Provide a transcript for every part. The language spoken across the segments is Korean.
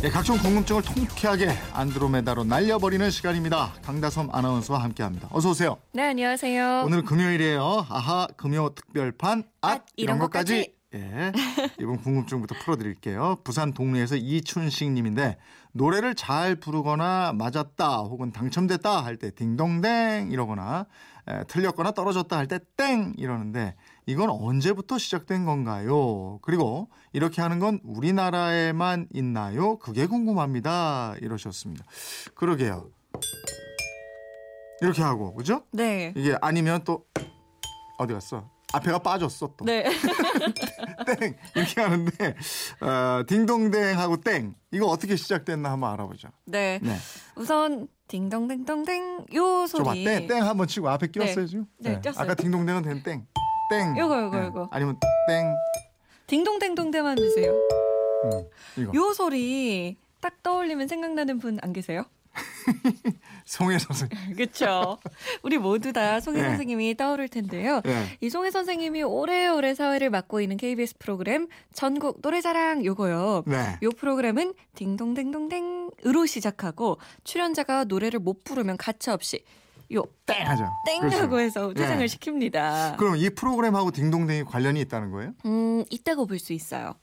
네, 각종 궁금증을 통쾌하게 안드로메다로 날려버리는 시간입니다. 강다솜 아나운서와 함께합니다. 어서 오세요. 네, 안녕하세요. 오늘 금요일이에요. 아하 금요 특별판 앗 앗, 이런 것까지. 예, 이번 궁금증부터 풀어드릴게요. 부산 동네에서 이춘식 님인데 노래를 잘 부르거나 맞았다 혹은 당첨됐다 할 때 딩동댕 이러거나 에, 틀렸거나 떨어졌다 할 때 땡 이러는데 이건 언제부터 시작된 건가요? 그리고 이렇게 하는 건 우리나라에만 있나요? 그게 궁금합니다. 이러셨습니다. 그러게요. 이렇게 하고 그죠? 네. 이게 아니면 또 어디 갔어? 앞에가 빠졌어 또. 네. 땡 이렇게 하는데 어, 딩동댕 하고 땡 이거 어떻게 시작됐나 한번 알아보죠. 네. 네. 우선 딩동댕동댕 요 소리. 땡땡 한번 치고 앞에 끼웠어요 지금. 네, 꼈어요. 아까 딩동댕은 된 땡. 땡. 요거, 요거, 네. 요거. 아니면 땡. 딩동댕동댕만 주세요. 음, 이거 요 소리 딱 떠올리면 생각나는 분 안 계세요? 송혜 선생. 그렇죠. 우리 모두 다 송혜 네. 선생님이 떠오를 텐데요. 네. 이 송혜 선생님이 오래오래 사회를 맡고 있는 KBS 프로그램 전국 노래자랑 요거요. 네. 요 프로그램은 딩동댕동댕으로 시작하고 출연자가 노래를 못 부르면 가차없이 요땡 하죠. 땡하고 그렇죠. 해서 퇴장을 네. 시킵니다. 그럼 이 프로그램하고 딩동댕이 관련이 있다는 거예요? 음, 있다고 볼 수 있어요.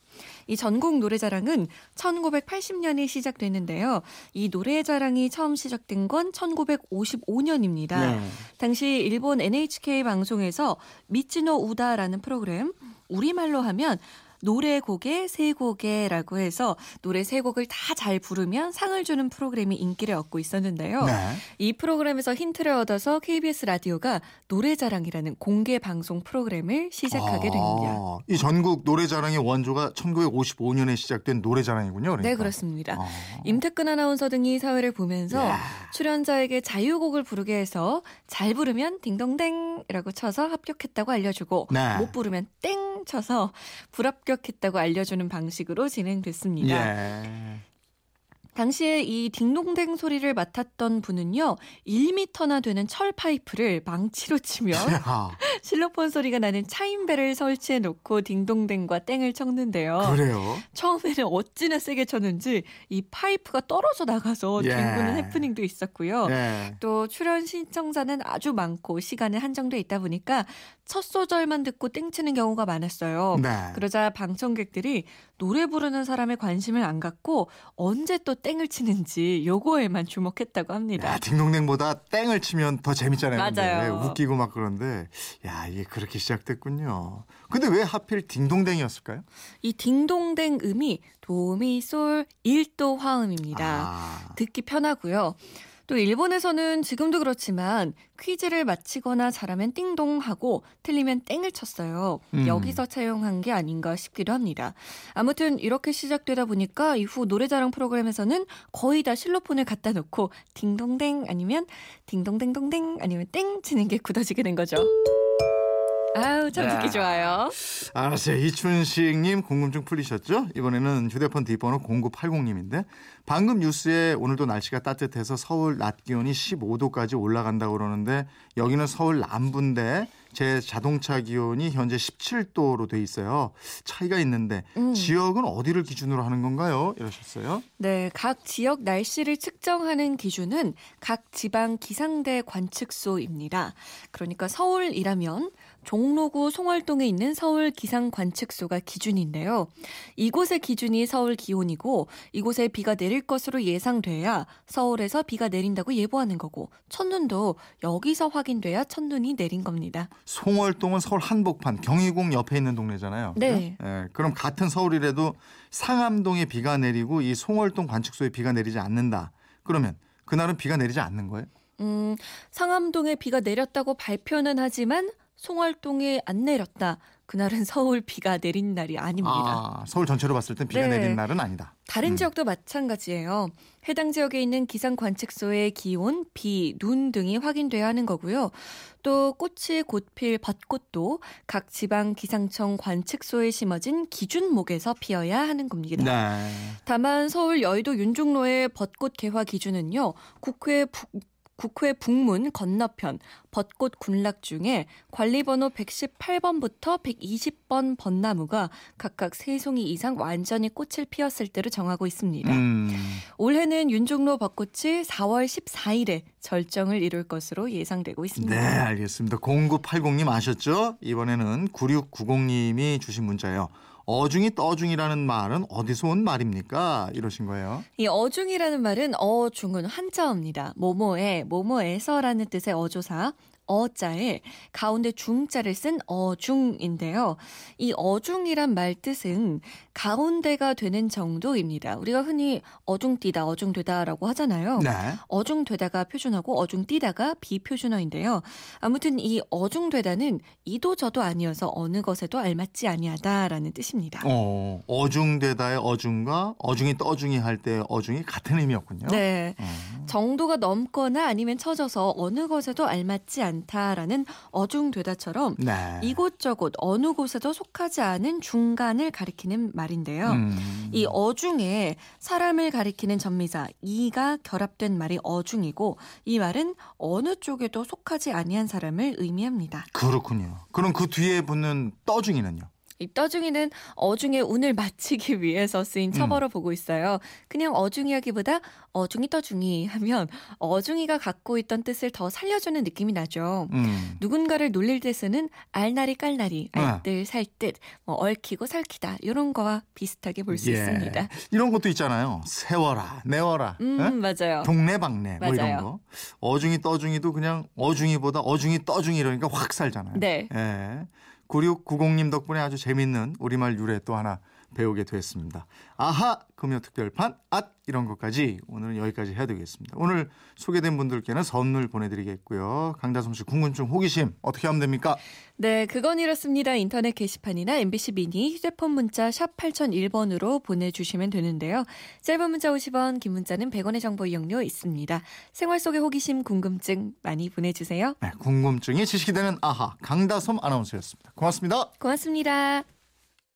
이 전국 노래자랑은 1980년에 시작됐는데요. 이 노래자랑이 처음 시작된 건 1955년입니다. 네. 당시 일본 NHK 방송에서 미치노 우다라는 프로그램 우리말로 하면 노래 곡에 세 곡에라고 해서 노래 세 곡을 다 잘 부르면 상을 주는 프로그램이 인기를 얻고 있었는데요. 네. 이 프로그램에서 힌트를 얻어서 KBS 라디오가 노래자랑이라는 공개 방송 프로그램을 시작하게 됩니다. 아, 이 전국 노래자랑의 원조가 1955년에 시작된 노래자랑이군요. 그러니까. 네, 그렇습니다. 아. 임태근 아나운서 등이 사회를 보면서 야. 출연자에게 자유곡을 부르게 해서 잘 부르면 딩동댕이라고 쳐서 합격했다고 알려주고 네. 못 부르면 땡 쳐서 불합격했다고 알려주는 방식으로 진행됐습니다. 예. 당시에 이 딩동댕 소리를 맡았던 분은요, 1미터나 되는 철 파이프를 망치로 치며 야, 실로폰 소리가 나는 차인배를 설치해 놓고 딩동댕과 땡을 쳤는데요. 그래요? 처음에는 어찌나 세게 쳤는지 이 파이프가 떨어져 나가서 예. 뒹구는 해프닝도 있었고요. 예. 또 출연 신청자는 아주 많고 시간은 한정돼 있다 보니까 첫 소절만 듣고 땡치는 경우가 많았어요. 네. 그러자 방청객들이 노래 부르는 사람의 관심을 안 갖고 언제 또 땡을 치는지 요거에만 주목했다고 합니다. 야, 딩동댕보다 땡을 치면 더 재밌잖아요. 맞아요. 근데. 웃기고 막 그런데 야 이게 그렇게 시작됐군요. 근데 왜 하필 딩동댕이었을까요? 이 딩동댕 음이 도미솔 1도 화음입니다. 아, 듣기 편하고요. 또 일본에서는 지금도 그렇지만 퀴즈를 맞히거나 잘하면 띵동 하고 틀리면 땡을 쳤어요. 음. 여기서 차용한 게 아닌가 싶기도 합니다. 아무튼 이렇게 시작되다 보니까 이후 노래자랑 프로그램에서는 거의 다 실로폰을 갖다 놓고 딩동댕 아니면 딩동댕동댕 아니면 땡 치는 게 굳어지게 된 거죠. 아우 참 듣기 야. 좋아요. 알았어요. 이춘식님 궁금증 풀리셨죠? 이번에는 휴대폰 뒷번호 0980님인데 방금 뉴스에 오늘도 날씨가 따뜻해서 서울 낮 기온이 15도까지 올라간다고 그러는데 여기는 서울 남부인데 제 자동차 기온이 현재 17도로 돼 있어요. 차이가 있는데 음. 지역은 어디를 기준으로 하는 건가요? 이러셨어요. 네, 각 지역 날씨를 측정하는 기준은 각 지방 기상대 관측소입니다. 그러니까 서울이라면 종로구 송월동에 있는 서울 기상 관측소가 기준인데요. 이곳의 기준이 서울 기온이고 이곳에 비가 내릴 것으로 예상돼야 서울에서 비가 내린다고 예보하는 거고 첫눈도 여기서 확인돼야 첫눈이 내린 겁니다. 송월동은 서울 한복판 경희궁 옆에 있는 동네잖아요. 네. 예, 그럼 같은 서울이라도 상암동에 비가 내리고 이 송월동 관측소에 비가 내리지 않는다. 그러면 그날은 비가 내리지 않는 거예요? 음, 상암동에 비가 내렸다고 발표는 하지만 송월동에 안 내렸다. 그날은 서울 비가 내린 날이 아닙니다. 아, 서울 전체로 봤을 땐 비가 네. 내린 날은 아니다. 다른 음. 지역도 마찬가지예요. 해당 지역에 있는 기상 관측소의 기온, 비, 눈 등이 확인돼야 하는 거고요. 또 꽃이 곧 필 벚꽃도 각 지방 기상청 관측소에 심어진 기준목에서 피어야 하는 겁니다. 네. 다만 서울 여의도 윤중로의 벚꽃 개화 기준은요. 국회 북 국회 북문 건너편 벚꽃 군락 중에 관리번호 118번부터 120번 벚나무가 각각 세송이 이상 완전히 꽃을 피웠을 때로 정하고 있습니다. 음. 올해는 윤종로 벚꽃이 4월 14일에 절정을 이룰 것으로 예상되고 있습니다. 네, 알겠습니다. 0980님 아셨죠? 이번에는 9690님이 주신 문자예요. 어중이 떠중이라는 말은 어디서 온 말입니까? 이러신 거예요. 이 어중이라는 말은 어중은 한자어입니다. 모모에 모모에서라는 뜻의 어조사 어자에 가운데 중자를 쓴 어중인데요. 이 어중이란 말 뜻은 가운데가 되는 정도입니다. 우리가 흔히 어중뛰다, 어중되다라고 하잖아요. 네. 어중되다가 표준어고 어중뛰다가 비표준어인데요. 아무튼 이 어중되다는 이도 저도 아니어서 어느 것에도 알맞지 아니하다라는 뜻입니다. 어, 어중되다의 어중과 어중이 떠중이 할 때 어중이 같은 의미였군요. 네. 어. 정도가 넘거나 아니면 처져서 어느 것에도 알맞지 않다라는 어중되다처럼 네. 이곳저곳 어느 곳에도 속하지 않은 중간을 가리키는 말인데요. 음. 이 어중에 사람을 가리키는 전미사 이가 결합된 말이 어중이고 이 말은 어느 쪽에도 속하지 아니한 사람을 의미합니다. 그렇군요. 그럼 그 뒤에 붙는 떠중이는요? 이 떠중이는 어중의 운을 맞추기 위해서 쓰인 첩어로 보고 있어요. 그냥 어중이하기보다 어중이 떠중이 하면 어중이가 갖고 있던 뜻을 더 살려주는 느낌이 나죠. 음. 누군가를 놀릴 때 쓰는 알나리 깔나리, 네. 알뜰 살뜰, 뭐 얽히고 설키다 이런 거와 비슷하게 볼수 예. 있습니다. 이런 것도 있잖아요. 세워라, 내워라. 음 예? 맞아요. 동네방네 뭐 이런 맞아요. 거. 어중이 떠중이도 그냥 어중이보다 어중이 떠중이 이러니까 확 살잖아요. 네. 예. 9690님 덕분에 아주 재밌는 우리말 유래 또 하나 배우게 됐습니다. 아하 금요 특별판 앗 이런 것까지 오늘은 여기까지 해야 되겠습니다. 오늘 소개된 분들께는 선물 보내드리겠고요. 강다솜 씨 궁금증 호기심 어떻게 하면 됩니까? 네, 그건 이렇습니다. 인터넷 게시판이나 MBC 미니 휴대폰 문자 샵 8001번으로 보내주시면 되는데요. 짧은 문자 50원, 긴 문자는 100원의 정보 이용료 있습니다. 생활 속의 호기심, 궁금증 많이 보내주세요. 네, 궁금증이 지식이 되는 아하 강다솜 아나운서였습니다. 고맙습니다. 고맙습니다.